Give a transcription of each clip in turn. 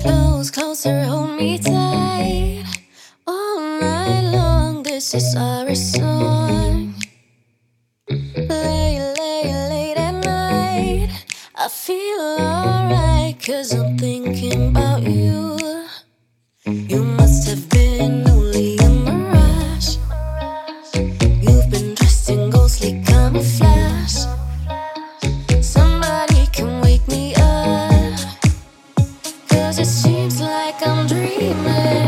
Close, closer, hold me tight. All night long, this is our song. Late, late, late at night. I feel alright, cause I'm thinking about you. You must have been only a mirage. You've been dressed in ghostly camouflage. it seems like I'm dreaming.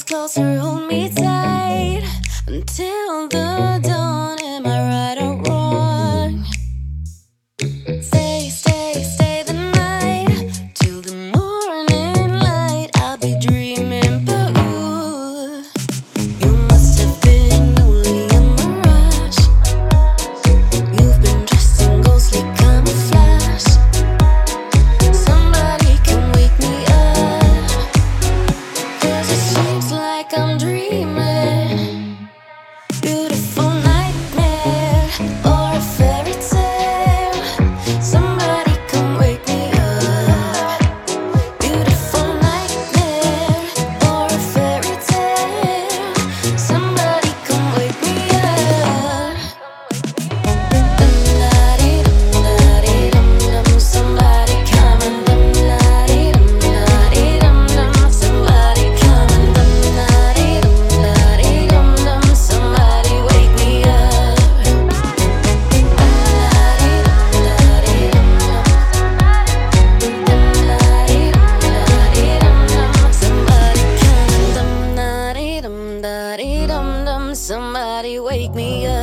closer, hold me tight until the like I'm dreaming. wake me up.